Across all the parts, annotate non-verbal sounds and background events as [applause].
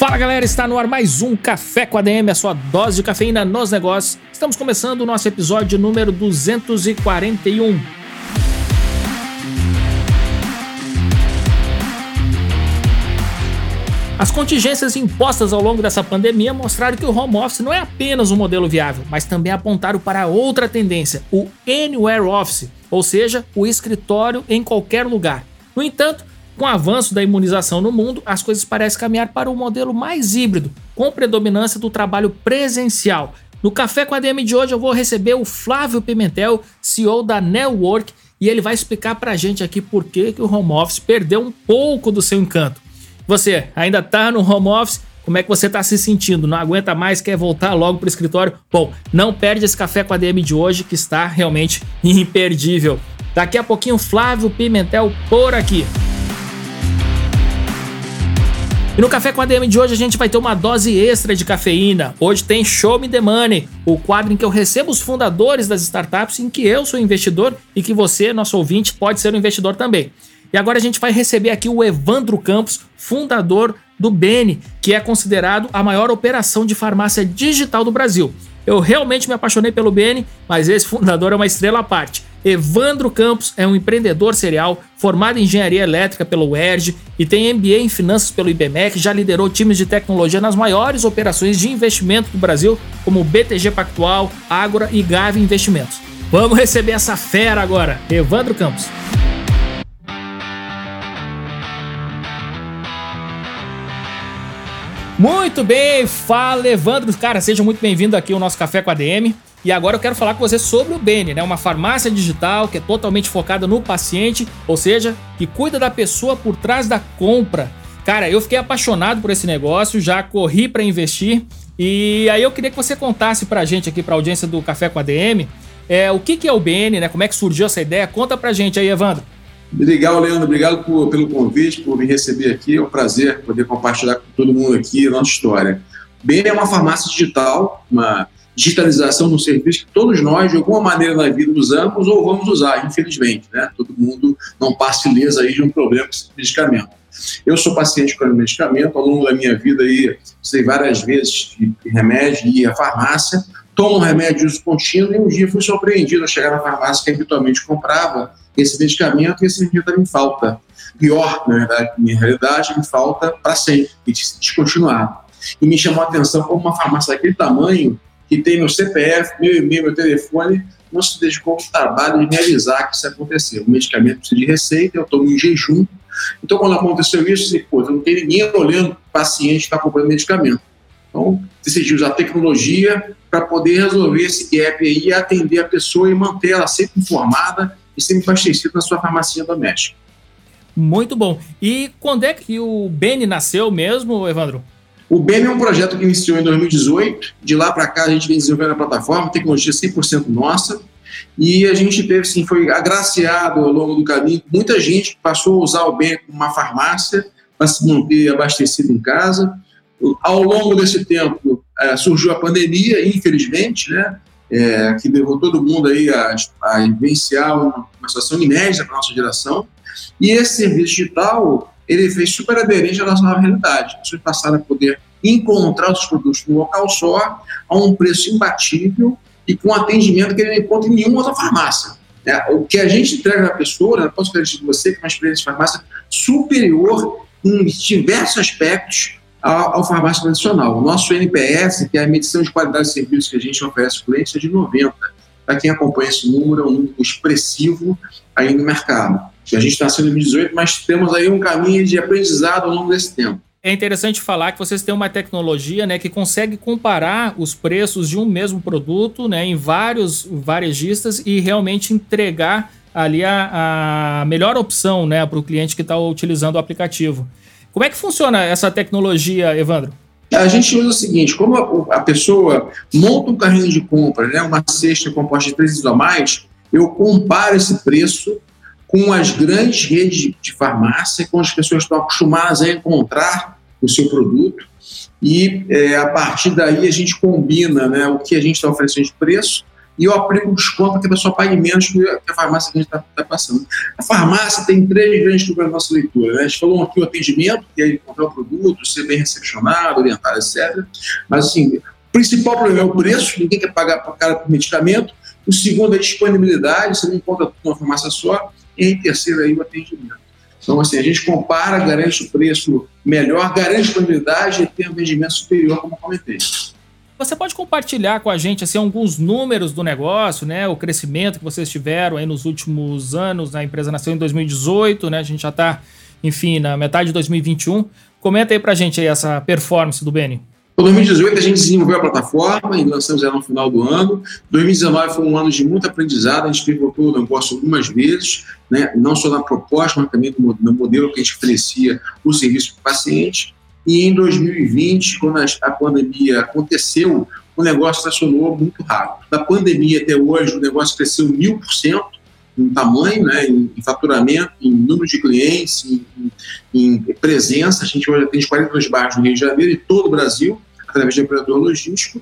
Fala galera, está no ar mais um Café com ADM, a sua dose de cafeína nos negócios. Estamos começando o nosso episódio número 241. As contingências impostas ao longo dessa pandemia mostraram que o home office não é apenas um modelo viável, mas também apontaram para outra tendência, o Anywhere Office, ou seja, o escritório em qualquer lugar. No entanto, com o avanço da imunização no mundo, as coisas parecem caminhar para um modelo mais híbrido, com predominância do trabalho presencial. No Café com a DM de hoje eu vou receber o Flávio Pimentel, CEO da Network, e ele vai explicar para a gente aqui por que, que o home office perdeu um pouco do seu encanto. Você ainda tá no home office? Como é que você está se sentindo? Não aguenta mais, quer voltar logo para o escritório? Bom, não perde esse café com a DM de hoje que está realmente [laughs] imperdível. Daqui a pouquinho, Flávio Pimentel por aqui. E no Café com a DM de hoje a gente vai ter uma dose extra de cafeína. Hoje tem Show Me the Money, o quadro em que eu recebo os fundadores das startups em que eu sou investidor e que você, nosso ouvinte, pode ser um investidor também. E agora a gente vai receber aqui o Evandro Campos, fundador do Bene, que é considerado a maior operação de farmácia digital do Brasil. Eu realmente me apaixonei pelo Bene, mas esse fundador é uma estrela à parte. Evandro Campos é um empreendedor serial, formado em engenharia elétrica pelo UERJ e tem MBA em finanças pelo IBMEC, já liderou times de tecnologia nas maiores operações de investimento do Brasil, como BTG Pactual, Agora e Gave Investimentos. Vamos receber essa fera agora, Evandro Campos. Muito bem, fala Evandro. Cara, seja muito bem-vindo aqui ao nosso Café com a DM. E agora eu quero falar com você sobre o Bene, né? Uma farmácia digital que é totalmente focada no paciente, ou seja, que cuida da pessoa por trás da compra. Cara, eu fiquei apaixonado por esse negócio, já corri para investir. E aí eu queria que você contasse pra gente aqui, pra audiência do Café com a DM, é, o que, que é o Bene, né? Como é que surgiu essa ideia? Conta pra gente aí, Evandro. Legal, Leandro. Obrigado por, pelo convite, por me receber aqui. É um prazer poder compartilhar com todo mundo aqui a nossa história. Bem, é uma farmácia digital, uma digitalização de um serviço que todos nós, de alguma maneira na vida, usamos ou vamos usar, infelizmente. Né? Todo mundo não passa ilesa aí de um problema com esse medicamento. Eu sou paciente com medicamento, ao longo da minha vida aí, sei várias vezes de remédio, ia à farmácia, tomo um remédio de uso contínuo e um dia fui surpreendido a chegar na farmácia que habitualmente comprava esse medicamento e esse medicamento estava falta. Pior, na verdade, minha realidade, em falta para sempre, e descontinuado. E me chamou a atenção como uma farmácia daquele tamanho, que tem meu CPF, meu e-mail, meu telefone, não se dedicou ao trabalho de realizar que isso aconteceu. O medicamento precisa de receita, eu tomo em jejum. Então, quando aconteceu isso, assim, pô, não tem ninguém olhando o paciente que está comprando medicamento. Então, decidi usar tecnologia para poder resolver esse gap aí atender a pessoa e manter ela sempre informada e sempre abastecido na sua farmácia doméstica. Muito bom. E quando é que o Beni nasceu mesmo, Evandro? O Beni é um projeto que iniciou em 2018. De lá para cá, a gente vem desenvolvendo a plataforma, tecnologia 100% nossa. E a gente teve, assim, foi agraciado ao longo do caminho. Muita gente passou a usar o Beni como uma farmácia para se manter abastecido em casa. Ao longo desse tempo, é, surgiu a pandemia, infelizmente, né? É, que levou todo mundo aí a, a vivenciar uma, uma situação inédita para nossa geração. E esse serviço digital, ele fez super aderente à nossa nova realidade. As pessoas passaram a poder encontrar os produtos no local só, a um preço imbatível e com atendimento que ele não encontra em nenhuma outra farmácia. É, o que a gente entrega na pessoa, eu posso garantir de você que é uma experiência de farmácia superior em diversos aspectos ao, farmácia tradicional. O nosso NPS, que é a medição de qualidade de serviço que a gente oferece ao cliente, é de 90. Para quem acompanha esse número, é um número expressivo aí no mercado. A gente está sendo em 2018, mas temos aí um caminho de aprendizado ao longo desse tempo. É interessante falar que vocês têm uma tecnologia né, que consegue comparar os preços de um mesmo produto né, em vários varejistas e realmente entregar ali a, a melhor opção né, para o cliente que está utilizando o aplicativo. Como é que funciona essa tecnologia, Evandro? A gente usa o seguinte: como a, pessoa monta um carrinho de compra, né, uma cesta composta de três itens ou mais, eu comparo esse preço com as grandes redes de farmácia, com as pessoas estão acostumadas a encontrar o seu produto, e é, a partir daí a gente combina né, o que a gente está oferecendo de preço e eu aplico um desconto para que a pessoa pague menos que a farmácia que a gente está tá passando. A farmácia tem três grandes problemas na nossa leitura. Né? A gente falou aqui o atendimento, que é comprar o produto, ser bem recepcionado, orientado, etc. Mas, assim, o principal problema é o preço, ninguém quer pagar cara por medicamento. O segundo é a disponibilidade, você não encontra tudo numa farmácia só. E em terceiro aí o atendimento. Então, assim, a gente compara, garante o preço melhor, garante disponibilidade e tem um vendimento superior, como comentei. Você pode compartilhar com a gente assim, alguns números do negócio, né? O crescimento que vocês tiveram aí nos últimos anos. A empresa nasceu em 2018, né? A gente já está, enfim, na metade de 2021. Comenta aí pra gente aí essa performance do Beni. Em 2018 a gente desenvolveu a plataforma e lançamos ela no final do ano. 2019 foi um ano de muito aprendizado, a gente pivotou o negócio algumas vezes, né? não só na proposta, mas também no modelo que a gente oferecia o serviço para o paciente. E em 2020, quando a pandemia aconteceu, o negócio estacionou muito rápido. Da pandemia até hoje, o negócio cresceu mil por cento em tamanho, né, em, faturamento, em número de clientes, em, em, presença. A gente hoje atende 42 bairros no Rio de Janeiro e todo o Brasil, através de operador logístico.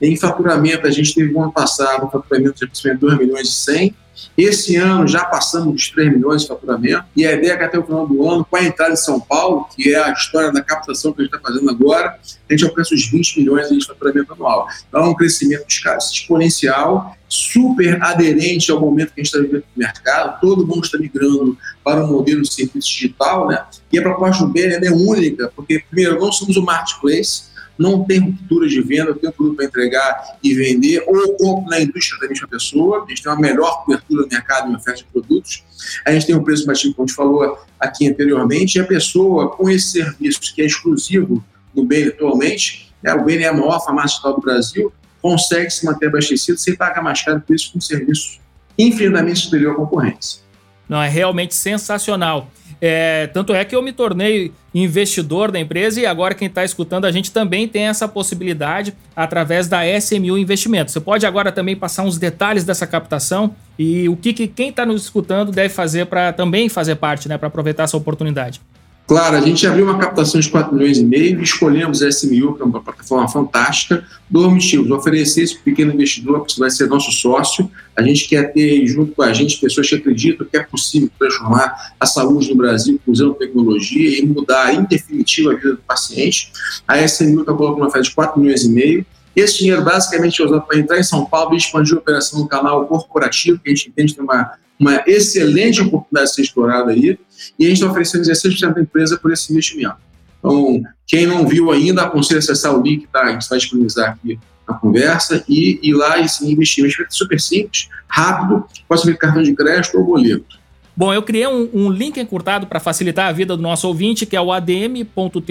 Em faturamento, a gente teve no ano passado um faturamento de aproximadamente 2 milhões e 100 esse ano já passamos dos 3 milhões de faturamento e a ideia é que até o final do ano, com a entrada em São Paulo, que é a história da captação que a gente está fazendo agora, a gente alcança os 20 milhões de faturamento anual. Então é um crescimento exponencial, super aderente ao momento que a gente está vivendo no mercado, todo mundo está migrando para um modelo de serviço digital, né? E a proposta do BN é única, porque, primeiro, não somos um marketplace, não tem ruptura de venda, eu tenho produto para entregar e vender, ou compro na indústria da mesma pessoa, a gente tem uma melhor cobertura no mercado em oferta de produtos, a gente tem um preço baixinho, como a gente falou aqui anteriormente, e a pessoa com esse serviço que é exclusivo no BN atualmente, né, o BN é a maior farmácia do Brasil, consegue se manter abastecido sem pagar mais caro por isso com um serviço infinitamente superior à concorrência. Não, é realmente sensacional. É, tanto é que eu me tornei investidor da empresa e agora quem está escutando a gente também tem essa possibilidade através da SMU Investimentos. Você pode agora também passar uns detalhes dessa captação e o que, que quem está nos escutando deve fazer para também fazer parte, né, para aproveitar essa oportunidade. Claro, a gente abriu uma captação de 4 milhões e meio, escolhemos a SMU, que é uma plataforma fantástica, dois motivos. Oferecer esse pequeno investidor, que vai ser nosso sócio. A gente quer ter junto com a gente pessoas que acreditam que é possível transformar a saúde no Brasil usando tecnologia e mudar em definitivo a vida do paciente. A SMU está colocando uma oferta de 4 milhões e meio. Esse dinheiro basicamente é usado para entrar em São Paulo e expandir a operação no canal corporativo, que a gente entende que tem uma uma excelente oportunidade de ser explorada aí, e a gente está oferecendo 16% da empresa por esse investimento. Então, quem não viu ainda, aconselho a acessar o link, tá? a gente vai disponibilizar aqui na conversa, e ir lá e sim, investir. Um investimento super simples, rápido, pode ser cartão de crédito ou boleto. Bom, eu criei um, um link encurtado para facilitar a vida do nosso ouvinte, que é o adm.to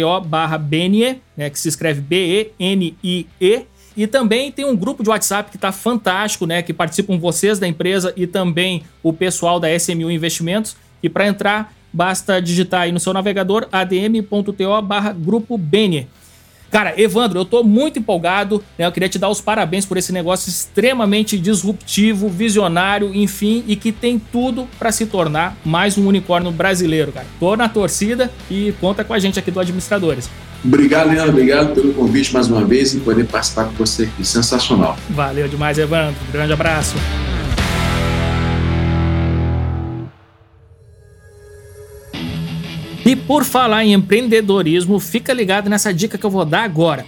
né, que se escreve B-E-N-I-E, e também tem um grupo de WhatsApp que está fantástico, né? Que participam vocês da empresa e também o pessoal da SMU Investimentos. E para entrar, basta digitar aí no seu navegador adm.to barra grupo Bene. Cara, Evandro, eu tô muito empolgado, né? Eu queria te dar os parabéns por esse negócio extremamente disruptivo, visionário, enfim, e que tem tudo para se tornar mais um unicórnio brasileiro, cara. Tô na torcida e conta com a gente aqui do Administradores. Obrigado, Leandro. Obrigado pelo convite mais uma vez e poder participar com você aqui. Sensacional. Valeu demais, Evandro. Grande abraço. E por falar em empreendedorismo, fica ligado nessa dica que eu vou dar agora.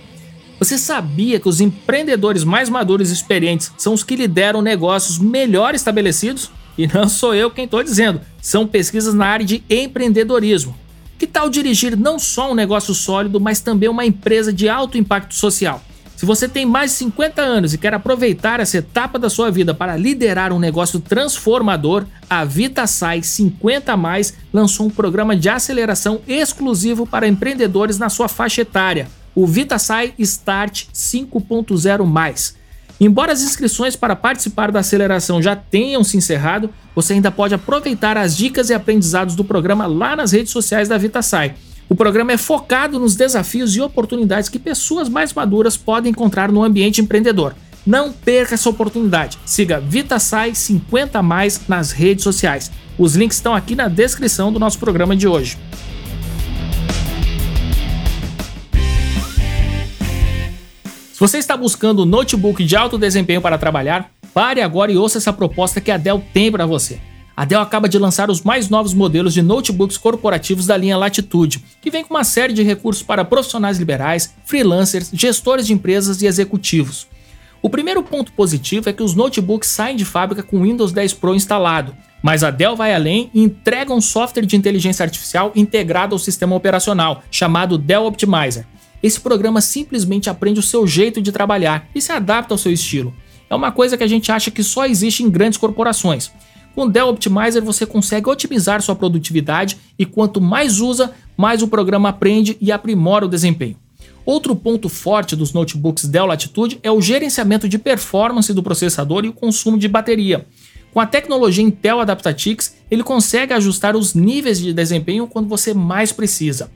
Você sabia que os empreendedores mais maduros e experientes são os que lideram negócios melhor estabelecidos? E não sou eu quem estou dizendo, são pesquisas na área de empreendedorismo. Que tal dirigir não só um negócio sólido, mas também uma empresa de alto impacto social? Se você tem mais de 50 anos e quer aproveitar essa etapa da sua vida para liderar um negócio transformador, a VitaSai 50 Mais lançou um programa de aceleração exclusivo para empreendedores na sua faixa etária, o VitaSai Start 5.0 Mais. Embora as inscrições para participar da aceleração já tenham se encerrado, você ainda pode aproveitar as dicas e aprendizados do programa lá nas redes sociais da VitaSai. O programa é focado nos desafios e oportunidades que pessoas mais maduras podem encontrar no ambiente empreendedor. Não perca essa oportunidade. Siga VitaSai 50 mais nas redes sociais. Os links estão aqui na descrição do nosso programa de hoje. Se você está buscando um notebook de alto desempenho para trabalhar, pare agora e ouça essa proposta que a Dell tem para você. A Dell acaba de lançar os mais novos modelos de notebooks corporativos da linha Latitude, que vem com uma série de recursos para profissionais liberais, freelancers, gestores de empresas e executivos. O primeiro ponto positivo é que os notebooks saem de fábrica com Windows 10 Pro instalado, mas a Dell vai além e entrega um software de inteligência artificial integrado ao sistema operacional, chamado Dell Optimizer. Esse programa simplesmente aprende o seu jeito de trabalhar e se adapta ao seu estilo. É uma coisa que a gente acha que só existe em grandes corporações. Com o Dell Optimizer você consegue otimizar sua produtividade e quanto mais usa, mais o programa aprende e aprimora o desempenho. Outro ponto forte dos notebooks Dell Latitude é o gerenciamento de performance do processador e o consumo de bateria. Com a tecnologia Intel Adaptatix, ele consegue ajustar os níveis de desempenho quando você mais precisa.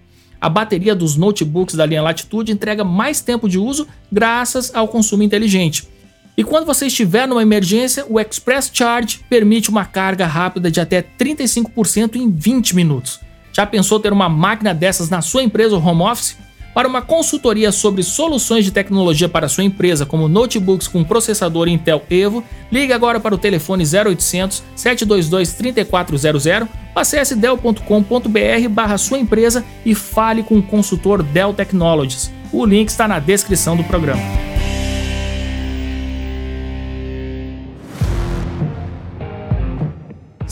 A bateria dos notebooks da linha Latitude entrega mais tempo de uso graças ao consumo inteligente. E quando você estiver numa emergência, o Express Charge permite uma carga rápida de até 35% em 20 minutos. Já pensou ter uma máquina dessas na sua empresa ou home office? Para uma consultoria sobre soluções de tecnologia para sua empresa, como notebooks com processador Intel Evo, ligue agora para o telefone 0800 722 3400 ou acesse dell.com.br barra sua empresa e fale com o consultor Dell Technologies. O link está na descrição do programa.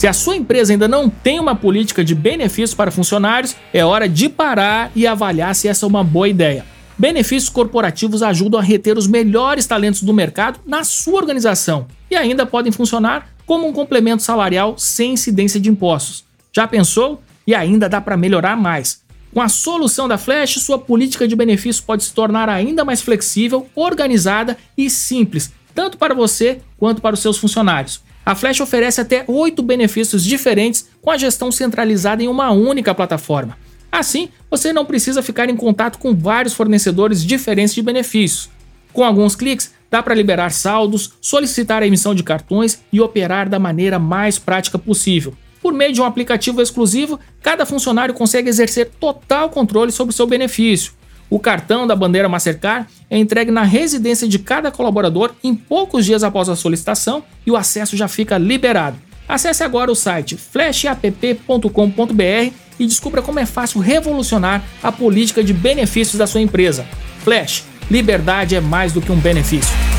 Se a sua empresa ainda não tem uma política de benefícios para funcionários, é hora de parar e avaliar se essa é uma boa ideia. Benefícios corporativos ajudam a reter os melhores talentos do mercado na sua organização e ainda podem funcionar como um complemento salarial sem incidência de impostos. Já pensou? E ainda dá para melhorar mais. Com a solução da Flash, sua política de benefícios pode se tornar ainda mais flexível, organizada e simples, tanto para você quanto para os seus funcionários. A Flash oferece até oito benefícios diferentes com a gestão centralizada em uma única plataforma. Assim, você não precisa ficar em contato com vários fornecedores diferentes de benefícios. Com alguns cliques, dá para liberar saldos, solicitar a emissão de cartões e operar da maneira mais prática possível. Por meio de um aplicativo exclusivo, cada funcionário consegue exercer total controle sobre seu benefício. O cartão da bandeira Mastercard é entregue na residência de cada colaborador em poucos dias após a solicitação e o acesso já fica liberado. Acesse agora o site flashapp.com.br e descubra como é fácil revolucionar a política de benefícios da sua empresa. Flash, liberdade é mais do que um benefício.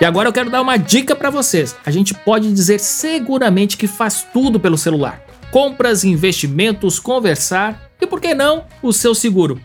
E agora eu quero dar uma dica para vocês. A gente pode dizer seguramente que faz tudo pelo celular: compras, investimentos, conversar e, por que não, o seu seguro.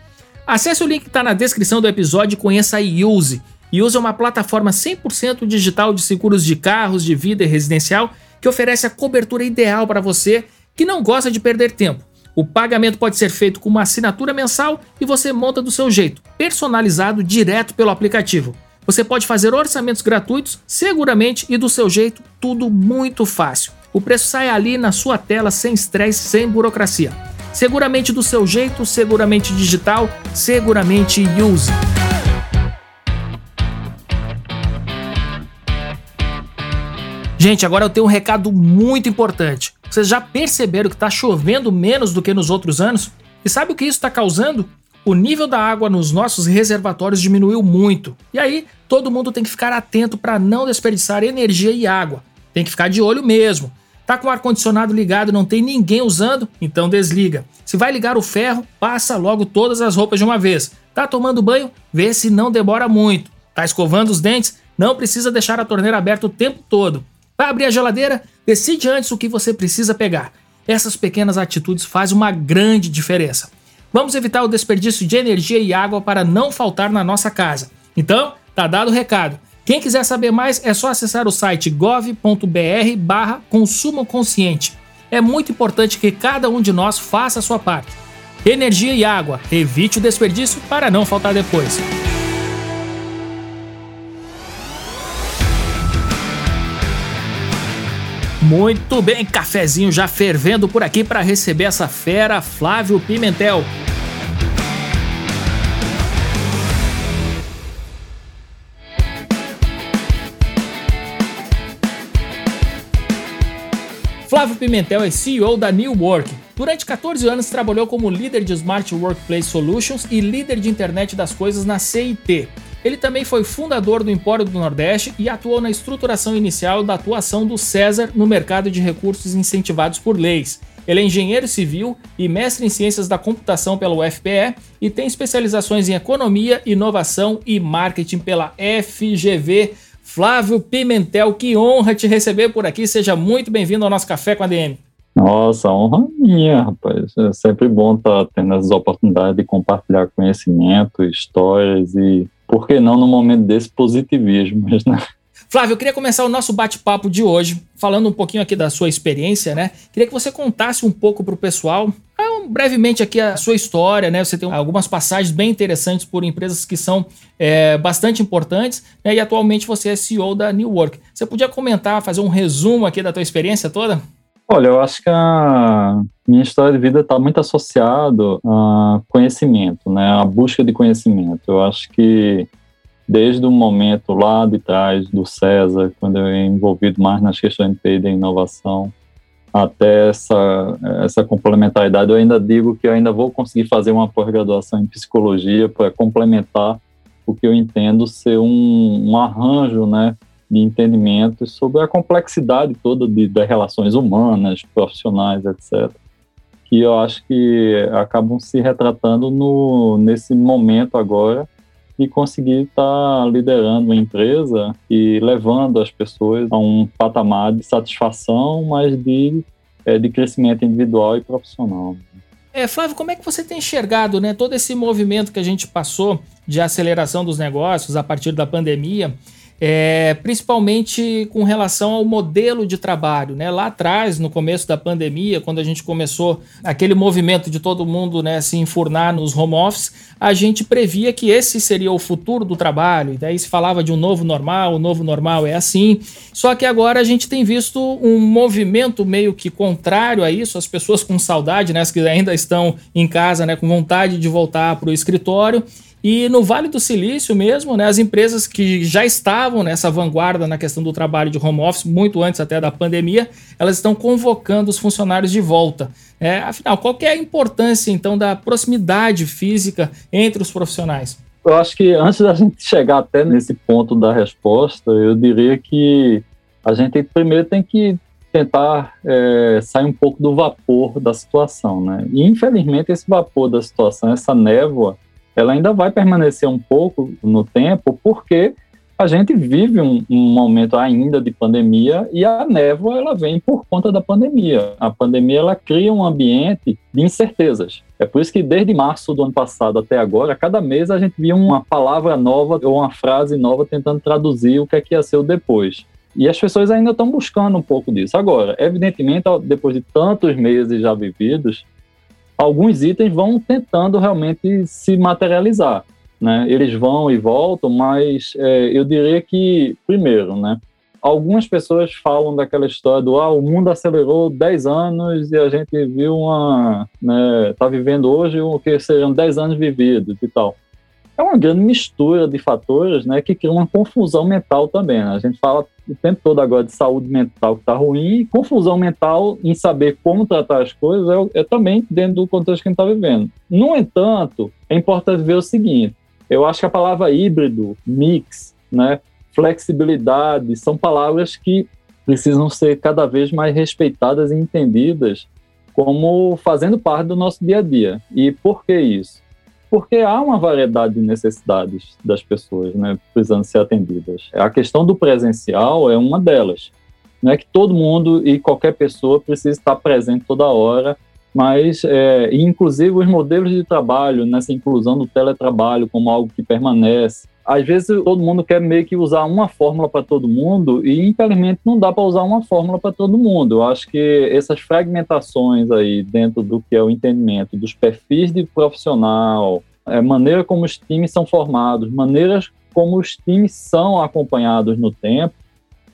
Acesse o link que está na descrição do episódio e conheça a Use. Use é uma plataforma 100% digital de seguros de carros, de vida e residencial que oferece a cobertura ideal para você que não gosta de perder tempo. O pagamento pode ser feito com uma assinatura mensal e você monta do seu jeito, personalizado direto pelo aplicativo. Você pode fazer orçamentos gratuitos, seguramente e do seu jeito, tudo muito fácil. O preço sai ali na sua tela sem estresse, sem burocracia. Seguramente do seu jeito, seguramente digital, seguramente use. Gente, agora eu tenho um recado muito importante. Vocês já perceberam que está chovendo menos do que nos outros anos? E sabe o que isso está causando? O nível da água nos nossos reservatórios diminuiu muito. E aí, todo mundo tem que ficar atento para não desperdiçar energia e água. Tem que ficar de olho mesmo. Tá com o ar-condicionado ligado e não tem ninguém usando? Então desliga. Se vai ligar o ferro, passa logo todas as roupas de uma vez. Tá tomando banho? Vê se não demora muito. Tá escovando os dentes? Não precisa deixar a torneira aberta o tempo todo. Vai abrir a geladeira? Decide antes o que você precisa pegar. Essas pequenas atitudes fazem uma grande diferença. Vamos evitar o desperdício de energia e água para não faltar na nossa casa. Então, tá dado o recado. Quem quiser saber mais é só acessar o site gov.br/barra consumo consciente. É muito importante que cada um de nós faça a sua parte. Energia e água, evite o desperdício para não faltar depois. Muito bem, cafezinho já fervendo por aqui para receber essa fera, Flávio Pimentel. Flávio Pimentel é CEO da New Work. Durante 14 anos trabalhou como líder de Smart Workplace Solutions e líder de internet das coisas na CIT. Ele também foi fundador do Empório do Nordeste e atuou na estruturação inicial da atuação do César no mercado de recursos incentivados por leis. Ele é engenheiro civil e mestre em ciências da computação pela UFPE e tem especializações em economia, inovação e marketing pela FGV. Flávio Pimentel, que honra te receber por aqui. Seja muito bem-vindo ao nosso Café com a DM. Nossa, honra minha, rapaz. É sempre bom estar tendo as oportunidades de compartilhar conhecimento, histórias e, por que não, no momento desse, positivismo, né? Flávio, eu queria começar o nosso bate-papo de hoje falando um pouquinho aqui da sua experiência, né? Queria que você contasse um pouco para o pessoal, ah, brevemente aqui a sua história, né? Você tem algumas passagens bem interessantes por empresas que são é, bastante importantes, né? E atualmente você é CEO da New Work. Você podia comentar, fazer um resumo aqui da tua experiência toda? Olha, eu acho que a minha história de vida está muito associado a conhecimento, né? A busca de conhecimento. Eu acho que desde o momento lá de trás do César, quando eu ia envolvido mais nas questões de da inovação, até essa, essa complementaridade, eu ainda digo que eu ainda vou conseguir fazer uma pós-graduação em psicologia para complementar o que eu entendo ser um, um arranjo, né, de entendimento sobre a complexidade toda de, das relações humanas, profissionais, etc. Que eu acho que acabam se retratando no, nesse momento agora e conseguir estar tá liderando uma empresa e levando as pessoas a um patamar de satisfação, mas de, é, de crescimento individual e profissional. É, Flávio, como é que você tem enxergado né, todo esse movimento que a gente passou de aceleração dos negócios a partir da pandemia? É, principalmente com relação ao modelo de trabalho. Né? Lá atrás, no começo da pandemia, quando a gente começou aquele movimento de todo mundo né, se enfurnar nos home office, a gente previa que esse seria o futuro do trabalho. E daí se falava de um novo normal, o novo normal é assim. Só que agora a gente tem visto um movimento meio que contrário a isso, as pessoas com saudade, né, as que ainda estão em casa, né, com vontade de voltar para o escritório. E no Vale do Silício mesmo, né, as empresas que já estavam nessa vanguarda na questão do trabalho de home office, muito antes até da pandemia, elas estão convocando os funcionários de volta. É, afinal, qual é a importância então da proximidade física entre os profissionais? Eu acho que antes da gente chegar até nesse ponto da resposta, eu diria que a gente primeiro tem que tentar é, sair um pouco do vapor da situação, né? E infelizmente esse vapor da situação, essa névoa, ela ainda vai permanecer um pouco no tempo, porque a gente vive um, um, momento ainda de pandemia e a névoa ela vem por conta da pandemia. A pandemia ela cria um ambiente de incertezas. É por isso que desde março do ano passado até agora, cada mês a gente via uma palavra nova ou uma frase nova tentando traduzir o que é que ia ser o depois. E as pessoas ainda estão buscando um pouco disso. Agora, evidentemente, depois de tantos meses já vividos, alguns itens vão tentando realmente se materializar. Né? Eles vão e voltam, mas é, eu diria que, primeiro, né, algumas pessoas falam daquela história do ah, o mundo acelerou 10 anos e a gente viu uma. né, vivendo hoje o que seriam 10 anos vividos e tal é uma grande mistura de fatores né, que cria uma confusão mental também. Né? A gente fala o tempo todo agora de saúde mental que está ruim e confusão mental em saber como tratar as coisas é, é também dentro do contexto que a gente está vivendo. No entanto, é importante ver o seguinte: eu acho que a palavra híbrido, mix, né, flexibilidade, são palavras que precisam ser cada vez mais respeitadas e entendidas como fazendo parte do nosso dia a dia. E por que isso? Porque há uma variedade de necessidades das pessoas, né, precisando ser atendidas. A questão do presencial é uma delas. Não é que todo mundo e qualquer pessoa precisa estar presente toda hora, mas, é, inclusive, os modelos de trabalho, nessa inclusão do teletrabalho como algo que permanece, às vezes todo mundo quer meio que usar uma fórmula para todo mundo e infelizmente não dá para usar uma fórmula para todo mundo. Eu acho que essas fragmentações aí dentro do que é o entendimento dos perfis de profissional, é, maneira como os times são formados, maneiras como os times são acompanhados no tempo,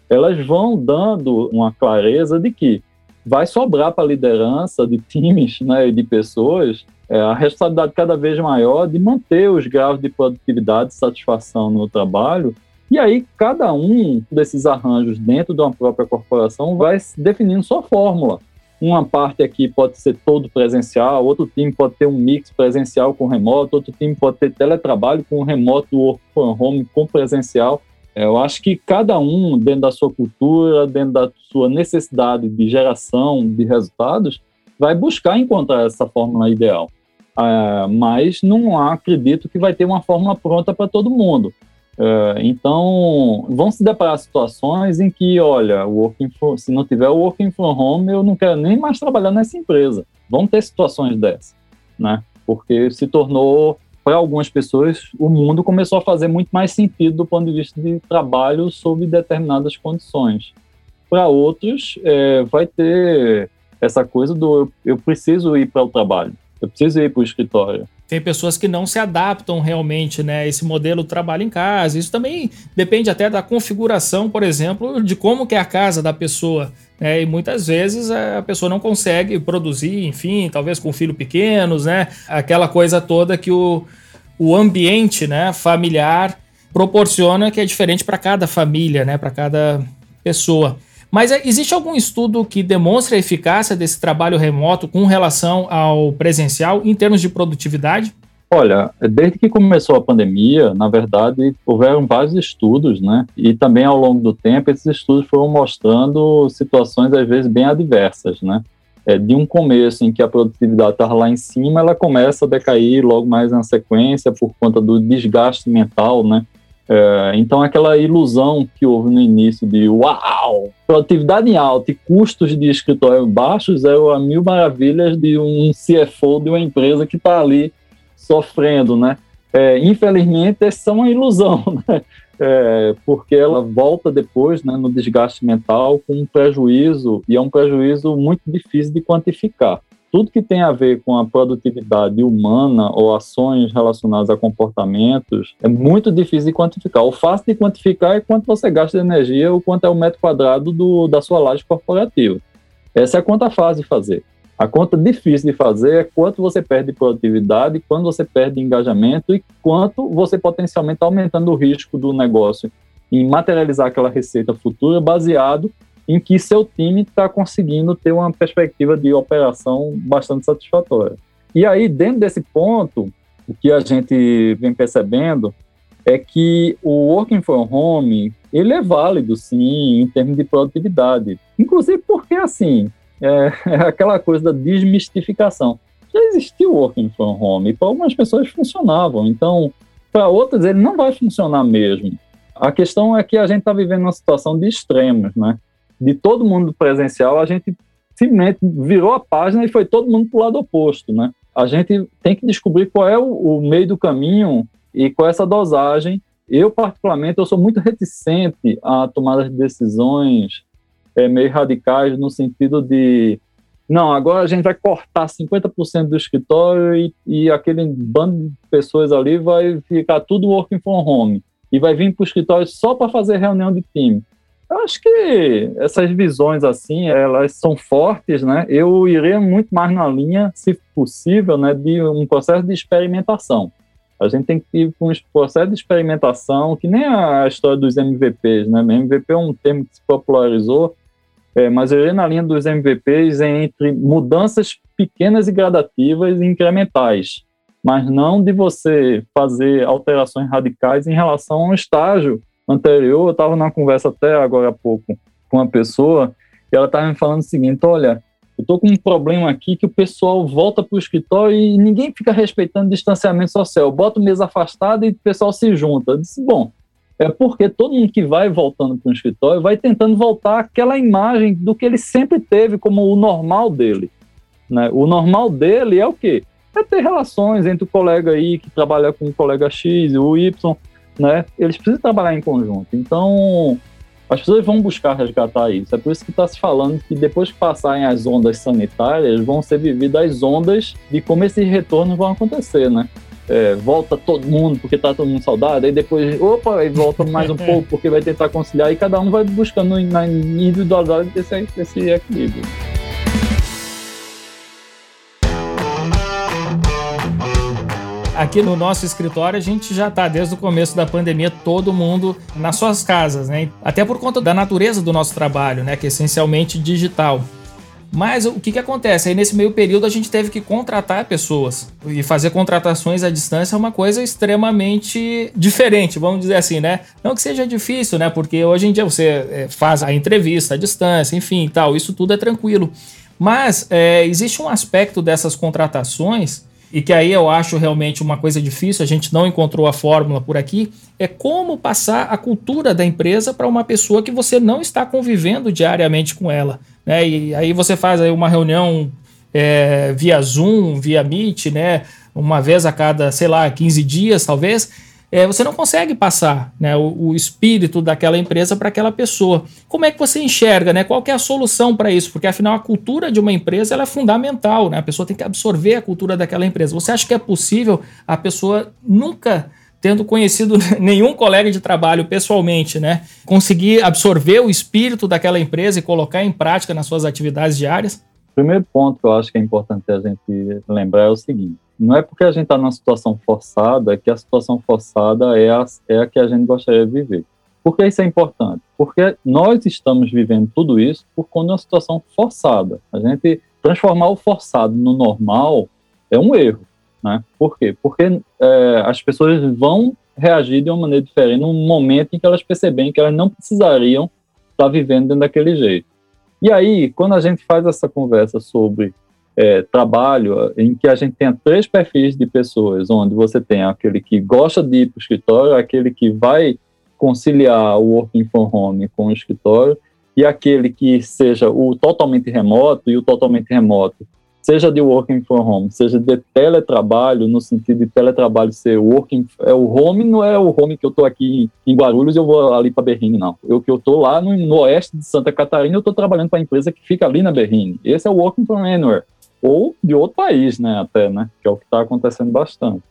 elas vão dando uma clareza de que vai sobrar para a liderança de times né, e de pessoas é, a responsabilidade cada vez maior de manter os graus de produtividade e satisfação no trabalho. E aí, cada um desses arranjos dentro de uma própria corporação vai definindo sua fórmula. Uma parte aqui pode ser todo presencial, outro time pode ter um mix presencial com remoto, outro time pode ter teletrabalho com remoto, work from home com presencial. É, eu acho que cada um, dentro da sua cultura, dentro da sua necessidade de geração de resultados, vai buscar encontrar essa fórmula ideal. Uh, mas não acredito que vai ter uma fórmula pronta para todo mundo. Uh, então, vão se deparar situações em que, olha, working se não tiver o working from home, eu não quero nem mais trabalhar nessa empresa. Vão ter situações dessas, né? Porque se tornou, para algumas pessoas, o mundo começou a fazer muito mais sentido do ponto de vista de trabalho sob determinadas condições. Para outros, é, vai ter essa coisa do eu preciso ir para o trabalho eu preciso ir para o escritório. Tem pessoas que não se adaptam realmente, né? Esse modelo trabalho em casa. Isso também depende até da configuração, por exemplo, de como que é a casa da pessoa. Né? E muitas vezes a pessoa não consegue produzir, enfim, talvez com filhos pequenos, né? Aquela coisa toda que o, o ambiente né, familiar proporciona que é diferente para cada família, né? Para cada pessoa. Mas é, existe algum estudo que demonstre a eficácia desse trabalho remoto com relação ao presencial em termos de produtividade? Olha, desde que começou a pandemia, na verdade, houveram vários estudos, né? E também ao longo do tempo, esses estudos foram mostrando situações, às vezes, bem adversas, né? É, de um começo em que a produtividade estava lá em cima, ela começa a decair logo mais na sequência por conta do desgaste mental, né? É, então, aquela ilusão que houve no início de uau, produtividade alta e custos de escritório baixos é a mil maravilhas de um CFO de uma empresa que está ali sofrendo, né? É, infelizmente, essa é uma ilusão, [laughs] né? É, porque ela volta depois né, no desgaste mental com um prejuízo, e é um prejuízo muito difícil de quantificar tudo que tem a ver com a produtividade humana ou ações relacionadas a comportamentos é muito difícil de quantificar. O fácil de quantificar é quanto você gasta de energia ou quanto é o metro quadrado do, da sua laje corporativa. Essa é a conta fácil de fazer. A conta difícil de fazer é quanto você perde de produtividade, quanto você perde de engajamento e quanto você potencialmente está aumentando o risco do negócio em materializar aquela receita futura baseado em que seu time está conseguindo ter uma perspectiva de operação bastante satisfatória. E aí, dentro desse ponto, o que a gente vem percebendo é que o working from home ele é válido, sim, em termos de produtividade. Inclusive porque, assim, é, é [laughs] aquela coisa da desmistificação. Já existiu working from home e para algumas pessoas funcionavam. Então, para outras, ele não vai funcionar mesmo. A questão é que a gente está vivendo uma situação de extremos, né? de todo mundo presencial, a gente simplesmente virou a página e foi todo mundo para o lado oposto, né? A gente tem que descobrir qual é o, o meio do caminho e qual é essa dosagem. Eu, particularmente, eu sou muito reticente a tomar as decisões é, meio radicais no sentido de não, agora a gente vai cortar 50% do escritório e, e aquele bando de pessoas ali vai ficar tudo working from home e vai vir para o escritório só para fazer reunião de time. Eu acho que essas visões assim, elas são fortes, né? Eu iria muito mais na linha, se possível, né, de um processo de experimentação. A gente tem que ir com um processo de experimentação, que nem a história dos MVPs, né? MVP é um termo que se popularizou, é, mas eu iria na linha dos MVPs entre mudanças pequenas e gradativas e incrementais, mas não de você fazer alterações radicais em relação ao estágio anterior, eu estava numa conversa até agora há pouco com uma pessoa e ela estava me falando o seguinte: olha, eu estou com um problema aqui que o pessoal volta para o escritório e ninguém fica respeitando distanciamento social. Bota o mesa afastada e o pessoal se junta. Eu disse: bom, é porque todo mundo que vai voltando para o escritório vai tentando voltar àquela imagem do que ele sempre teve como o normal dele. Né? O normal dele é o quê? É ter relações entre o colega aí que trabalha com o colega X e o Y né? Eles precisam trabalhar em conjunto. Então, as pessoas vão buscar resgatar isso. É por isso que está se falando que depois que passarem as ondas sanitárias, vão ser vividas as ondas de como esses retornos vão acontecer, né? é, volta todo mundo porque tá todo mundo saudável, aí depois, opa, aí volta mais um [laughs] pouco porque vai tentar conciliar, e cada um vai buscando na individualidade esse, esse equilíbrio. Aqui no nosso escritório a gente já está desde o começo da pandemia todo mundo nas suas casas, né? Até por conta da natureza do nosso trabalho, né? Que é essencialmente digital. Mas o que, que acontece? Aí nesse meio período a gente teve que contratar pessoas. E fazer contratações à distância é uma coisa extremamente diferente, vamos dizer assim, né? Não que seja difícil, né? Porque hoje em dia você é, faz a entrevista à distância, enfim tal, isso tudo é tranquilo. Mas é, existe um aspecto dessas contratações e que aí eu acho realmente uma coisa difícil, a gente não encontrou a fórmula por aqui, é como passar a cultura da empresa para uma pessoa que você não está convivendo diariamente com ela. Né? E aí você faz aí uma reunião é, via Zoom, via Meet, né? uma vez a cada, sei lá, 15 dias talvez, é, você não consegue passar né, o, o espírito daquela empresa para aquela pessoa. Como é que você enxerga? Né? Qual é a solução para isso? Porque afinal a cultura de uma empresa é fundamental, né? a pessoa tem que absorver a cultura daquela empresa. Você acha que é possível a pessoa nunca tendo conhecido [laughs] nenhum colega de trabalho pessoalmente, né, conseguir absorver o espírito daquela empresa e colocar em prática nas suas atividades diárias? O primeiro ponto que eu acho que é importante a gente lembrar é o seguinte: não é porque a gente está numa situação forçada que a situação forçada é a, é a que a gente gostaria de viver. Por que isso é importante? Porque nós estamos vivendo tudo isso por conta de uma situação forçada. A gente transformar o forçado no normal é um erro. Né? Por quê? Porque é, as pessoas vão reagir de uma maneira diferente num momento em que elas percebem que elas não precisariam estar vivendo daquele jeito. E aí, quando a gente faz essa conversa sobre é, trabalho em que a gente tenha três perfis de pessoas, onde você tem aquele que gosta de ir para o escritório, aquele que vai conciliar o working from home com o escritório, e aquele que seja o totalmente remoto, e o totalmente remoto seja de working from home, seja de teletrabalho, no sentido de teletrabalho ser working, é o home não é o home que eu estou aqui em Guarulhos eu vou ali para Berrine, não. Eu que eu estou lá no, no, oeste de Santa Catarina, eu estou trabalhando para a empresa que fica ali na Berrine. Esse é o working from anywhere ou de outro país, né, até, né, que é o que está acontecendo bastante.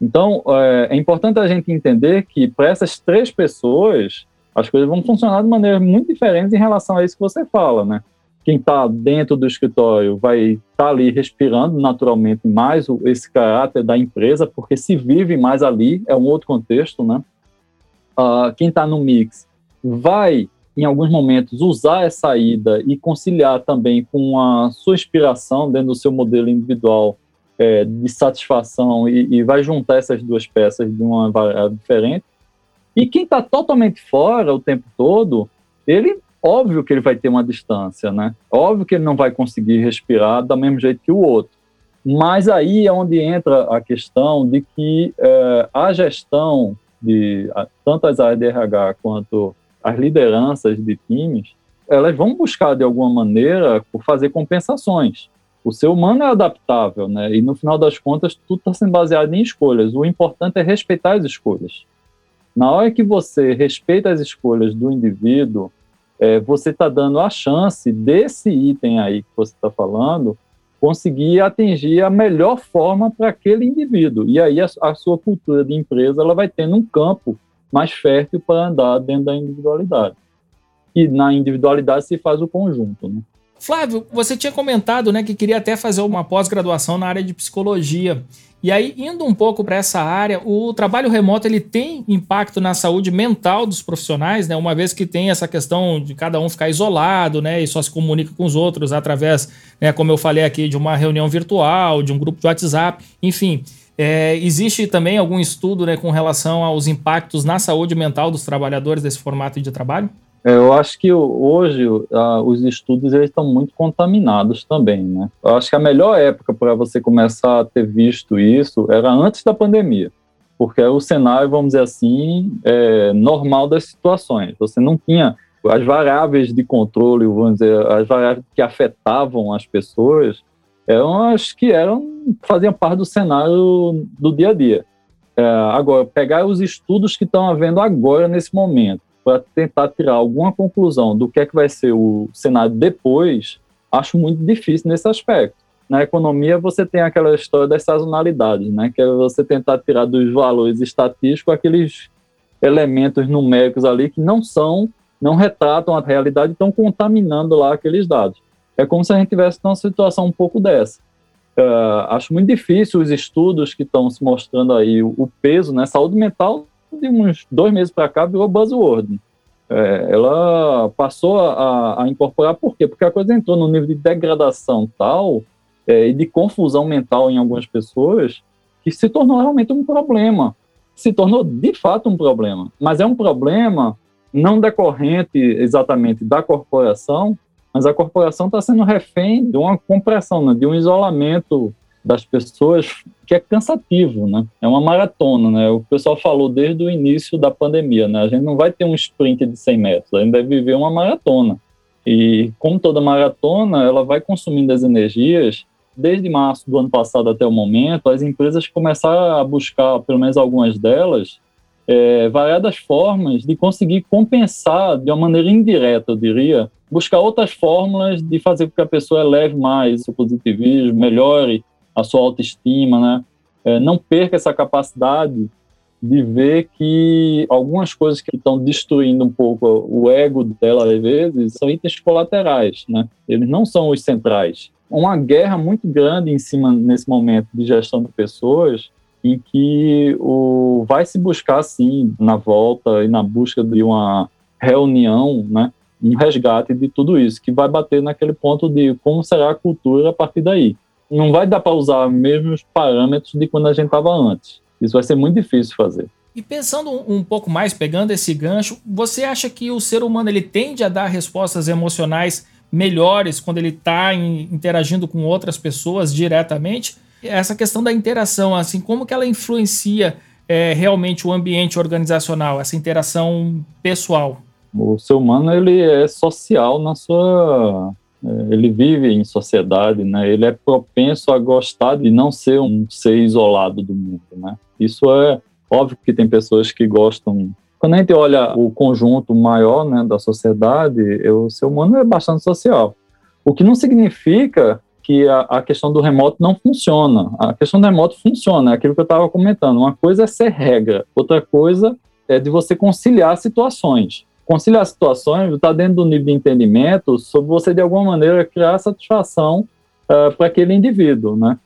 Então, é, é, importante a gente entender que para essas três pessoas, as coisas vão funcionar de maneira muito diferente em relação a isso que você fala, né? Quem está dentro do escritório vai estar tá ali respirando naturalmente mais o, esse caráter da empresa, porque se vive mais ali, é um outro contexto, né? Uh, quem está no mix vai em alguns momentos, usar essa ida e conciliar também com a sua inspiração dentro do seu modelo individual é, de satisfação e, e, vai juntar essas duas peças de uma variável diferente. E quem está totalmente fora o tempo todo, ele, óbvio que ele vai ter uma distância, né? Óbvio que ele não vai conseguir respirar do mesmo jeito que o outro. Mas aí é onde entra a questão de que é, a gestão de tanto as áreas de RH quanto as lideranças de times, elas vão buscar de alguma maneira fazer compensações. O ser humano é adaptável, né? E no final das contas, tudo está sendo baseado em escolhas. O importante é respeitar as escolhas. Na hora que você respeita as escolhas do indivíduo, é, você está dando a chance desse item aí que você está falando conseguir atingir a melhor forma para aquele indivíduo. E aí a, a, sua cultura de empresa ela vai tendo um campo mais fértil para andar dentro da individualidade. E na individualidade se faz o conjunto, né? Flávio, você tinha comentado, né, que queria até fazer uma pós-graduação na área de psicologia. E aí, indo um pouco para essa área, o trabalho remoto ele tem impacto na saúde mental dos profissionais, né? Uma vez que tem essa questão de cada um ficar isolado, né, e só se comunica com os outros através, né, como eu falei aqui, de uma reunião virtual, de um grupo de WhatsApp, enfim. É, existe também algum estudo né, com relação aos impactos na saúde mental dos trabalhadores desse formato de trabalho? É, eu acho que hoje uh, os estudos eles estão muito contaminados também, né? Eu acho que a melhor época para você começar a ter visto isso era antes da pandemia, porque é o cenário, vamos dizer assim, é, normal das situações. Você não tinha as variáveis de controle, vamos dizer, as variáveis que afetavam as pessoas, eram as que eram faziam parte do cenário do dia a dia. É, agora, pegar os estudos que estão havendo agora nesse momento para tentar tirar alguma conclusão do que é que vai ser o cenário depois, acho muito difícil nesse aspecto. na economia você tem aquela história das sazonalidades, né? Que é você tentar tirar dos valores estatísticos aqueles elementos numéricos ali que não são, não retratam a realidade, estão contaminando lá aqueles dados. É como se a gente tivesse numa situação um pouco dessa. Uh, acho muito difícil os estudos que estão se mostrando aí, o, o peso, né? Saúde mental, de uns dois meses para cá, virou buzzword. É, ela passou a, a, incorporar, por quê? Porque a coisa entrou no nível de degradação tal é, e de confusão mental em algumas pessoas, que se tornou realmente um problema. Se tornou de fato um problema. Mas é um problema não decorrente exatamente da corporação, mas a corporação está sendo refém de uma compressão, né, de um isolamento das pessoas que é cansativo, né? É uma maratona, né? O pessoal falou desde o início da pandemia, né? A gente não vai ter um sprint de 100 metros, a gente vai viver uma maratona. E como toda maratona, ela vai consumindo as energias desde março do ano passado até o momento, as empresas começaram a buscar, pelo menos algumas delas, é, variadas formas de conseguir compensar de uma maneira indireta, eu diria, buscar outras fórmulas de fazer com que a pessoa eleve mais o positivismo, melhore a sua autoestima, né? É, não perca essa capacidade de ver que algumas coisas que estão destruindo um pouco o ego dela, às vezes, são itens colaterais, né? Eles não são os centrais uma guerra muito grande em cima, nesse momento, de gestão de pessoas, em que o, vai se buscar, sim, na volta e na busca de uma reunião, né, um resgate de tudo isso, que vai bater naquele ponto de como será a cultura a partir daí. Não vai dar para usar os mesmos parâmetros de quando a gente estava antes. Isso vai ser muito difícil fazer. E pensando um pouco mais, pegando esse gancho, você acha que o ser humano ele tende a dar respostas emocionais melhores quando ele está interagindo com outras pessoas diretamente. Essa questão da interação, assim, como que ela influencia é, realmente o ambiente organizacional, essa interação pessoal? O ser humano ele é social na sua, é, ele vive em sociedade, né? Ele é propenso a gostar de não ser um ser isolado do mundo, né? Isso é óbvio que tem pessoas que gostam quando a gente olha o conjunto maior né, da sociedade, o ser humano é bastante social. O que não significa que a, a, questão do remoto não funciona. A questão do remoto funciona, é aquilo que eu estava comentando. Uma coisa é ser regra, outra coisa é de você conciliar situações. Conciliar situações está dentro do nível de entendimento sobre você, de alguma maneira, criar satisfação uh, para aquele indivíduo, né?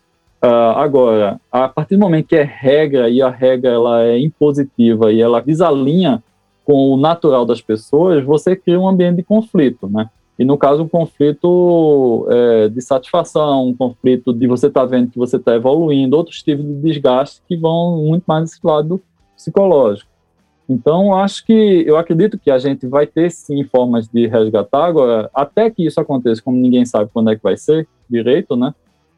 Uh, agora, a partir do momento que é regra e a regra ela é impositiva e ela desalinha com o natural das pessoas, você cria um ambiente de conflito, né? E no caso, um conflito é, de satisfação, um conflito de você estar tá vendo que você está evoluindo, outros tipos de desgaste que vão muito mais nesse lado psicológico. Então, acho que eu acredito que a gente vai ter sim formas de resgatar agora, até que isso aconteça, como ninguém sabe quando é que vai ser direito, né?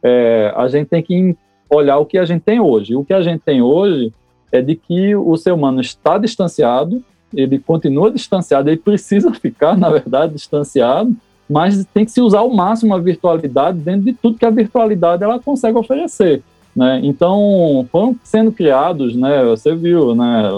é, a gente tem que olhar o que a gente tem hoje. O que a gente tem hoje é de que o ser humano está distanciado, ele continua distanciado, ele precisa ficar, na verdade, distanciado, mas tem que se usar ao máximo a virtualidade dentro de tudo que a virtualidade ela consegue oferecer. Né? Então, foram sendo criados, né, você viu, né,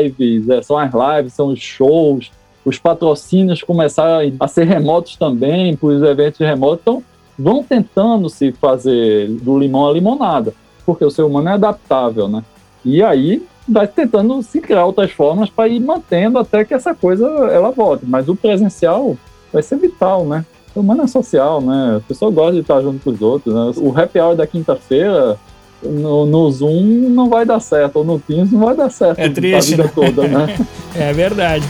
lives, é, são as lives, são os shows, os patrocínios começaram a ser remotos também, para os eventos remotos. Então, vão tentando se fazer do limão a limonada, porque o ser humano é adaptável, né? E aí vai tentando se criar outras formas para ir mantendo até que essa coisa ela volte. Mas o presencial vai ser vital, né? O humano é social, né? A pessoa gosta de estar junto com os outros. Né? O happy hour da quinta-feira no, no, Zoom não vai dar certo, ou no Teams não vai dar certo é triste, a vida né? toda, né? [laughs] é verdade.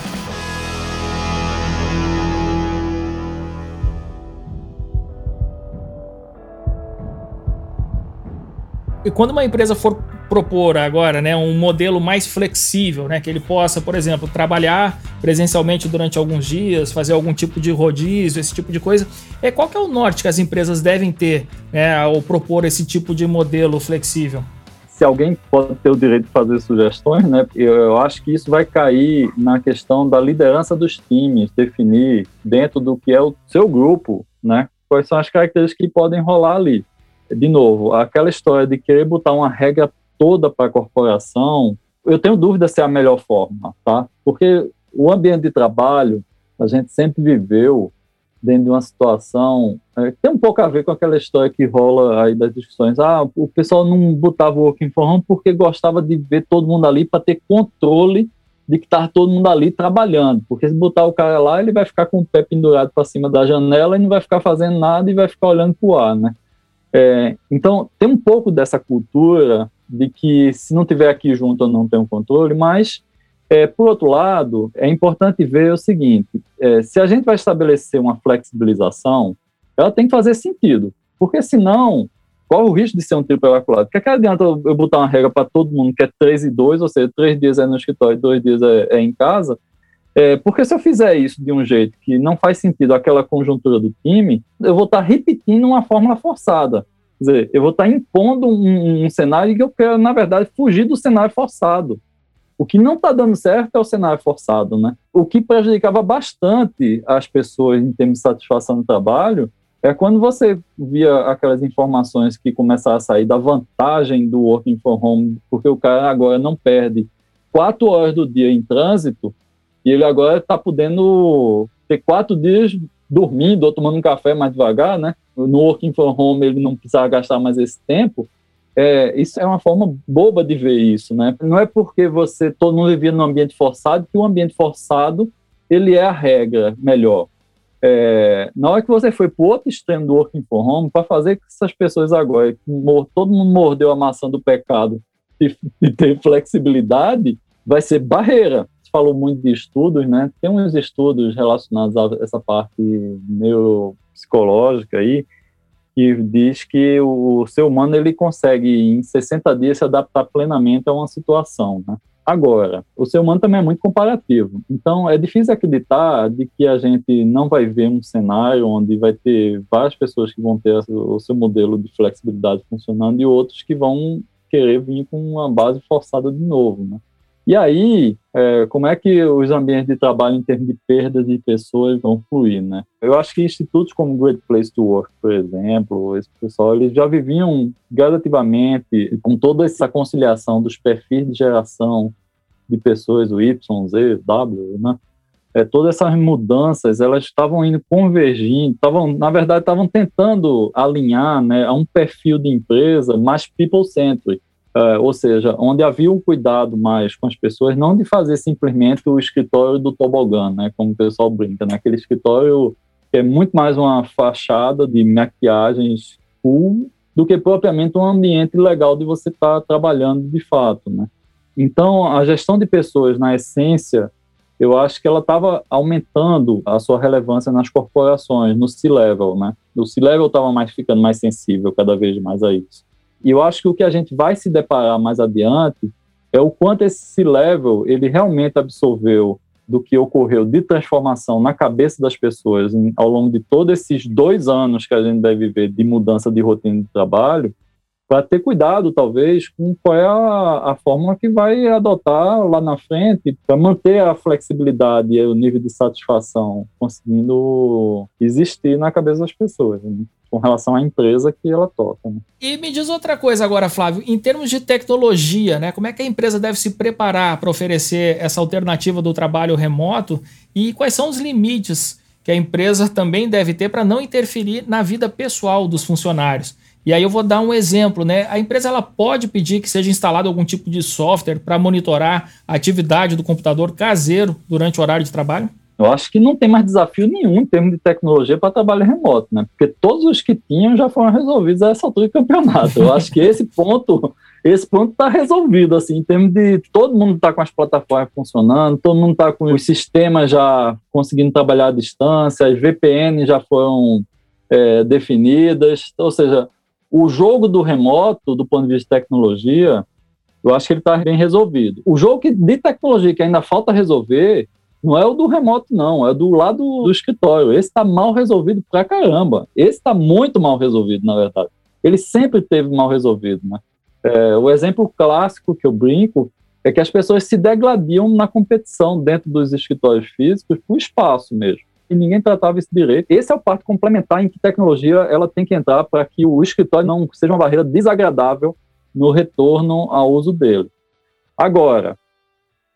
E quando uma empresa for propor agora, né, um modelo mais flexível, né, que ele possa, por exemplo, trabalhar presencialmente durante alguns dias, fazer algum tipo de rodízio, esse tipo de coisa, é qual que é o norte que as empresas devem ter, né, ao propor esse tipo de modelo flexível? Se alguém pode ter o direito de fazer sugestões, né, eu acho que isso vai cair na questão da liderança dos times, definir dentro do que é o seu grupo, né, quais são as características que podem rolar ali de novo, aquela história de querer botar uma regra toda para a corporação, eu tenho dúvida se é a melhor forma, tá? Porque o ambiente de trabalho, a gente sempre viveu dentro de uma situação é, tem um pouco a ver com aquela história que rola aí das discussões. Ah, o pessoal não botava o working from home porque gostava de ver todo mundo ali para ter controle de que está todo mundo ali trabalhando. Porque se botar o cara lá, ele vai ficar com o pé pendurado para cima da janela e não vai ficar fazendo nada e vai ficar olhando para o ar, né? É, então, tem um pouco dessa cultura de que se não tiver aqui junto eu não tenho controle, mas é, por outro lado, é importante ver o seguinte: é, se a gente vai estabelecer uma flexibilização, ela tem que fazer sentido, porque senão, qual o risco de ser um triplo evacuado? Porque que adianta eu botar uma regra para todo mundo que é 3 e 2, ou seja, três dias é no escritório, dois dias é, é em casa, é, porque se eu fizer isso de um jeito que não faz sentido aquela conjuntura do time, eu vou estar tá repetindo uma fórmula forçada. Quer dizer, eu vou estar impondo um, um cenário que eu quero, na verdade, fugir do cenário forçado. O que não está dando certo é o cenário forçado, né? O que prejudicava bastante as pessoas em termos de satisfação do trabalho é quando você via aquelas informações que começaram a sair da vantagem do working from home, porque o cara agora não perde quatro horas do dia em trânsito e ele agora está podendo ter quatro dias dormindo ou tomando um café mais devagar, né? No working from home ele não precisava gastar mais esse tempo é, isso é uma forma boba de ver isso, né? Não é porque você todo mundo vivia num ambiente forçado que o ambiente forçado ele é a regra melhor. É, na hora que você foi para o outro extremo do working from home, para fazer que essas pessoas agora, todo mundo mordeu a maçã do pecado e, [laughs] e ter flexibilidade, vai ser barreira. Você falou muito de estudos, né? Tem uns estudos relacionados a essa parte neuropsicológica aí, que diz que o ser humano ele consegue em 60 dias se adaptar plenamente a uma situação, né? Agora, o ser humano também é muito comparativo. Então, é difícil acreditar de que a gente não vai ver um cenário onde vai ter várias pessoas que vão ter o seu modelo de flexibilidade funcionando e outros que vão querer vir com uma base forçada de novo, né? E aí, é, como é que os ambientes de trabalho, em termos de perda de pessoas, vão fluir, né? Eu acho que institutos como Great Place to Work, por exemplo, esse pessoal, eles já viviam gradativamente com toda essa conciliação dos perfis de geração de pessoas, o Y, Z, W, né? É, todas essas mudanças, elas estavam indo convergindo, estavam, na verdade, estavam tentando alinhar né, a um perfil de empresa mais people-centric, Uh, ou seja, onde havia um cuidado mais com as pessoas, não de fazer simplesmente o escritório do tobogã, né, como o pessoal brinca, né, aquele escritório que é muito mais uma fachada de maquiagens cool do que propriamente um ambiente legal de você estar tá trabalhando de fato, né. Então, a gestão de pessoas, na essência, eu acho que ela estava aumentando a sua relevância nas corporações, no C-level, né. O C-level estava mais ficando mais sensível cada vez mais a isso. E eu acho que o que a gente vai se deparar mais adiante é o quanto esse level ele realmente absorveu do que ocorreu de transformação na cabeça das pessoas ao longo de todos esses dois anos que a gente deve viver de mudança de rotina de trabalho, para ter cuidado, talvez, com qual é a, a fórmula que vai adotar lá na frente para manter a flexibilidade e o nível de satisfação conseguindo existir na cabeça das pessoas. Né? Com relação à empresa que ela toca. Né? E me diz outra coisa agora, Flávio, em termos de tecnologia, né, como é que a empresa deve se preparar para oferecer essa alternativa do trabalho remoto e quais são os limites que a empresa também deve ter para não interferir na vida pessoal dos funcionários? E aí eu vou dar um exemplo, né? A empresa ela pode pedir que seja instalado algum tipo de software para monitorar a atividade do computador caseiro durante o horário de trabalho? Eu acho que não tem mais desafio nenhum em termos de tecnologia para trabalho remoto, né? Porque todos os que tinham já foram resolvidos a essa altura do campeonato. Eu acho que esse ponto, esse ponto está resolvido, assim, em termos de todo mundo está com as plataformas funcionando, todo mundo está com os sistemas já conseguindo trabalhar à distância, as VPN já foram é, definidas, ou seja, o jogo do remoto, do ponto de vista de tecnologia, eu acho que ele está bem resolvido. O jogo de tecnologia que ainda falta resolver não é o do remoto, não, é do lado do escritório. Esse está mal resolvido pra caramba. Esse está muito mal resolvido, na verdade. Ele sempre teve mal resolvido, né? É, o exemplo clássico que eu brinco é que as pessoas se degladiam na competição dentro dos escritórios físicos por espaço mesmo. E ninguém tratava isso direito. Esse é o parte complementar em que tecnologia ela tem que entrar para que o escritório não seja uma barreira desagradável no retorno ao uso dele. Agora,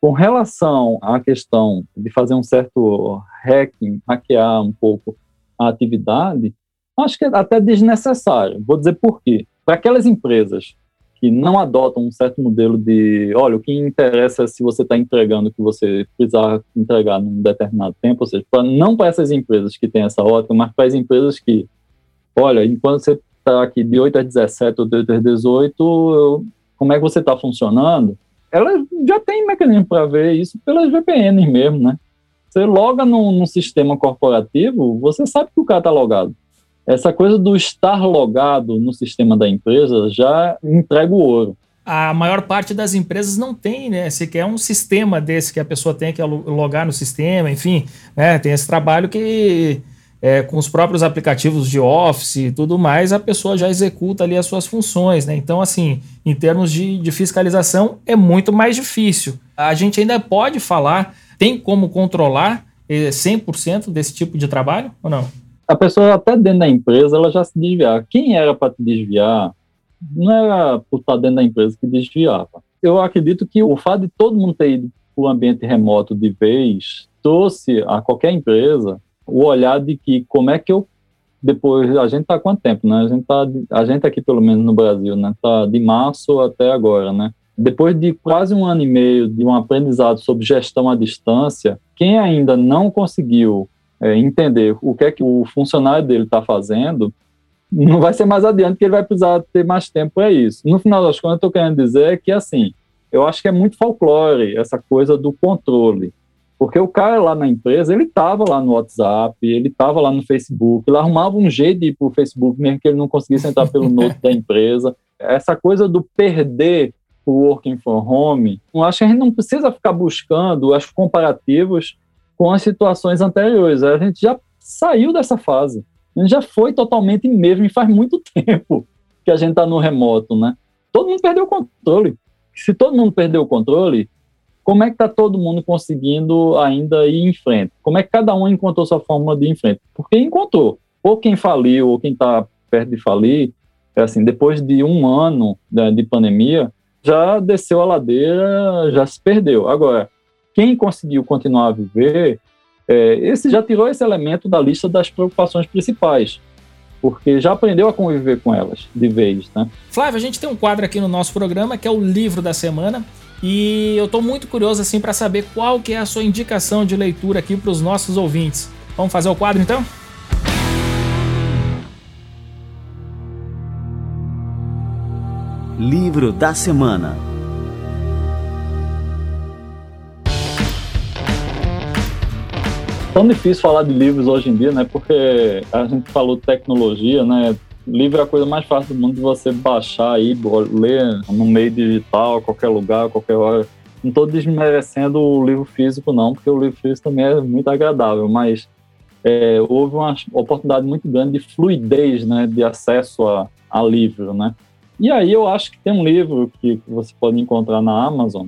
com relação à questão de fazer um certo hacking, hackear um pouco a atividade, acho que é até desnecessário. Vou dizer por quê. Para aquelas empresas que não adotam um certo modelo de, olha, o que interessa é se você está entregando o que você precisar entregar num determinado tempo, ou seja, pra, não para essas empresas que têm essa ótica, mas para as empresas que, olha, enquanto você está aqui de 8 às 17 ou de 8 às 18, como é que você está funcionando? Ela já tem mecanismo para ver isso pelas VPNs mesmo, né? Você loga num, num sistema corporativo, você sabe que o cara está logado. Essa coisa do estar logado no sistema da empresa já entrega o ouro. A maior parte das empresas não tem, né? Sequer um sistema desse que a pessoa tem que logar no sistema, enfim, né? Tem esse trabalho que é, com os próprios aplicativos de Office e tudo mais, a pessoa já executa ali as suas funções, né? Então, assim, em termos de, de fiscalização, é muito mais difícil. A gente ainda pode falar tem como controlar 100% eh, desse tipo de trabalho ou não? A pessoa até dentro da empresa, ela já se desviar. Quem era para te desviar, não era por estar dentro da empresa que desviava. Eu acredito que o fato de todo mundo ter ido para o ambiente remoto de vez trouxe a qualquer empresa o olhar de que como é que eu depois a gente está quanto tempo, né? A gente tá a gente aqui pelo menos no Brasil, né? Tá de março até agora, né? Depois de quase um ano e meio de um aprendizado sobre gestão à distância, quem ainda não conseguiu é, entender o que é que o funcionário dele está fazendo, não vai ser mais adiante que ele vai precisar ter mais tempo para isso. No final das contas, eu estou querendo dizer que, assim, eu acho que é muito folclore essa coisa do controle. Porque o cara lá na empresa, ele estava lá no WhatsApp, ele estava lá no Facebook, ele arrumava um jeito de ir para o Facebook, mesmo que ele não conseguisse entrar pelo [laughs] note da empresa. Essa coisa do perder o working from home, eu acho que a gente não precisa ficar buscando os comparativos com as situações anteriores. A gente já saiu dessa fase. A gente já foi totalmente mesmo e faz muito [laughs] tempo que a gente está no remoto, né? Todo mundo perdeu o controle. Se todo mundo perdeu o controle, como é que está todo mundo conseguindo ainda ir em frente? Como é que cada um encontrou sua forma de ir em frente? Porque encontrou. Ou quem faliu, ou quem está perto de falir, é assim, depois de um ano né, de pandemia, já desceu a ladeira, já se perdeu. Agora, quem conseguiu continuar a viver, é, esse já tirou esse elemento da lista das preocupações principais, porque já aprendeu a conviver com elas de vez, né? Flávio, a gente tem um quadro aqui no nosso programa que é o livro da semana. E eu estou muito curioso assim para saber qual que é a sua indicação de leitura aqui para os nossos ouvintes. Vamos fazer o quadro então? Livro da Semana Tão difícil falar de livros hoje em dia, né? Porque a gente falou de tecnologia, né? Livro é a coisa mais fácil do mundo de você baixar aí, ler no meio digital, qualquer lugar, qualquer hora. Não estou desmerecendo o livro físico, não, porque o livro físico também é muito agradável, mas é, houve uma oportunidade muito grande de fluidez, né, de acesso a, a livro, né? E aí eu acho que tem um livro que você pode encontrar na Amazon,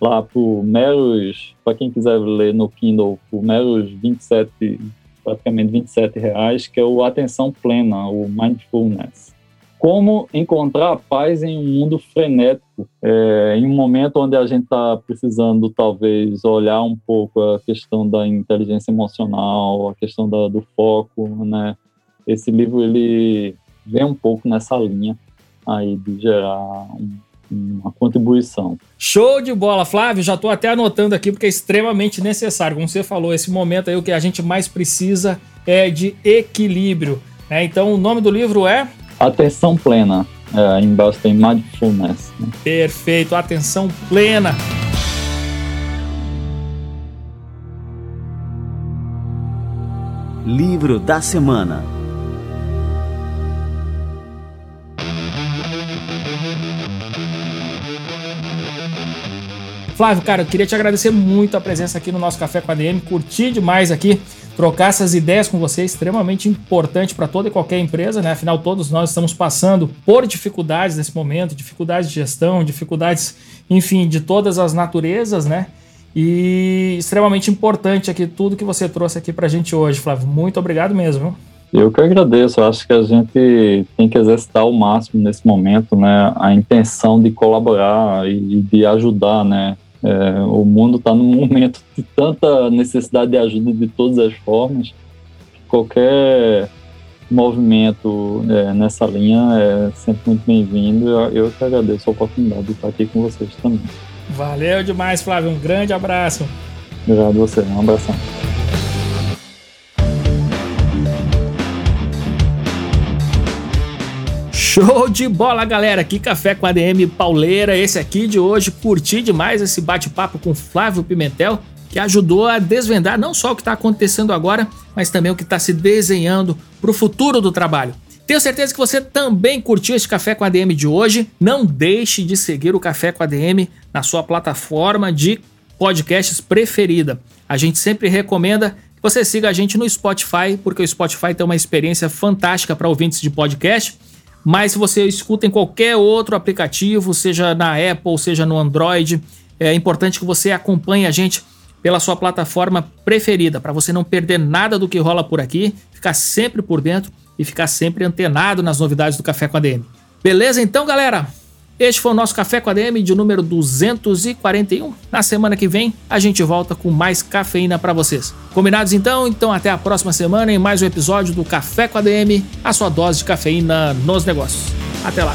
lá por meros, para quem quiser ler no Kindle, por meros 27, praticamente 27 reais, que é o Atenção Plena, o Mindfulness. Como encontrar a paz em um mundo frenético, é, em um momento onde a gente está precisando talvez olhar um pouco a questão da inteligência emocional, a questão da, do foco, né? Esse livro ele vem um pouco nessa linha aí de gerar um, uma contribuição. Show de bola, Flávio. Já estou até anotando aqui porque é extremamente necessário. Como você falou, esse momento aí o que a gente mais precisa é de equilíbrio. Né? Então, o nome do livro é Atenção Plena. É, embaixo tem Mindfulness. Né? Perfeito, atenção plena. Livro da semana. Flávio, cara, eu queria te agradecer muito a presença aqui no nosso Café com a DM, curti demais aqui trocar essas ideias com você, extremamente importante para toda e qualquer empresa, né? Afinal, todos nós estamos passando por dificuldades nesse momento, dificuldades de gestão, dificuldades, enfim, de todas as naturezas, né? E extremamente importante aqui tudo que você trouxe aqui para a gente hoje, Flávio. Muito obrigado mesmo. Eu que agradeço. Eu acho que a gente tem que exercitar ao máximo nesse momento, né, a intenção de colaborar e de ajudar, né, é, o mundo está num [laughs] momento de tanta necessidade de ajuda de todas as formas. qualquer movimento é, nessa linha é sempre muito bem-vindo. Eu, eu que agradeço a oportunidade de estar aqui com vocês também. Valeu demais, Flávio. Um grande abraço. Obrigado a você. Um abração. Show de bola, galera! Que café com ADM pauleira esse aqui de hoje. Curti demais esse bate-papo com Flávio Pimentel, que ajudou a desvendar não só o que está acontecendo agora, mas também o que está se desenhando para o futuro do trabalho. Tenho certeza que você também curtiu esse Café com ADM de hoje. Não deixe de seguir o Café com ADM na sua plataforma de podcasts preferida. A gente sempre recomenda que você siga a gente no Spotify, porque o Spotify tem uma experiência fantástica para ouvintes de podcast. Mas se você escuta em qualquer outro aplicativo, seja na Apple, seja no Android, é importante que você acompanhe a gente pela sua plataforma preferida, para você não perder nada do que rola por aqui, ficar sempre por dentro e ficar sempre antenado nas novidades do Café com a DM. Beleza então, galera? Este foi o nosso Café com a DM de número 241. Na semana que vem a gente volta com mais cafeína para vocês. Combinados então? Então até a próxima semana em mais um episódio do Café com a DM, a sua dose de cafeína nos negócios. Até lá.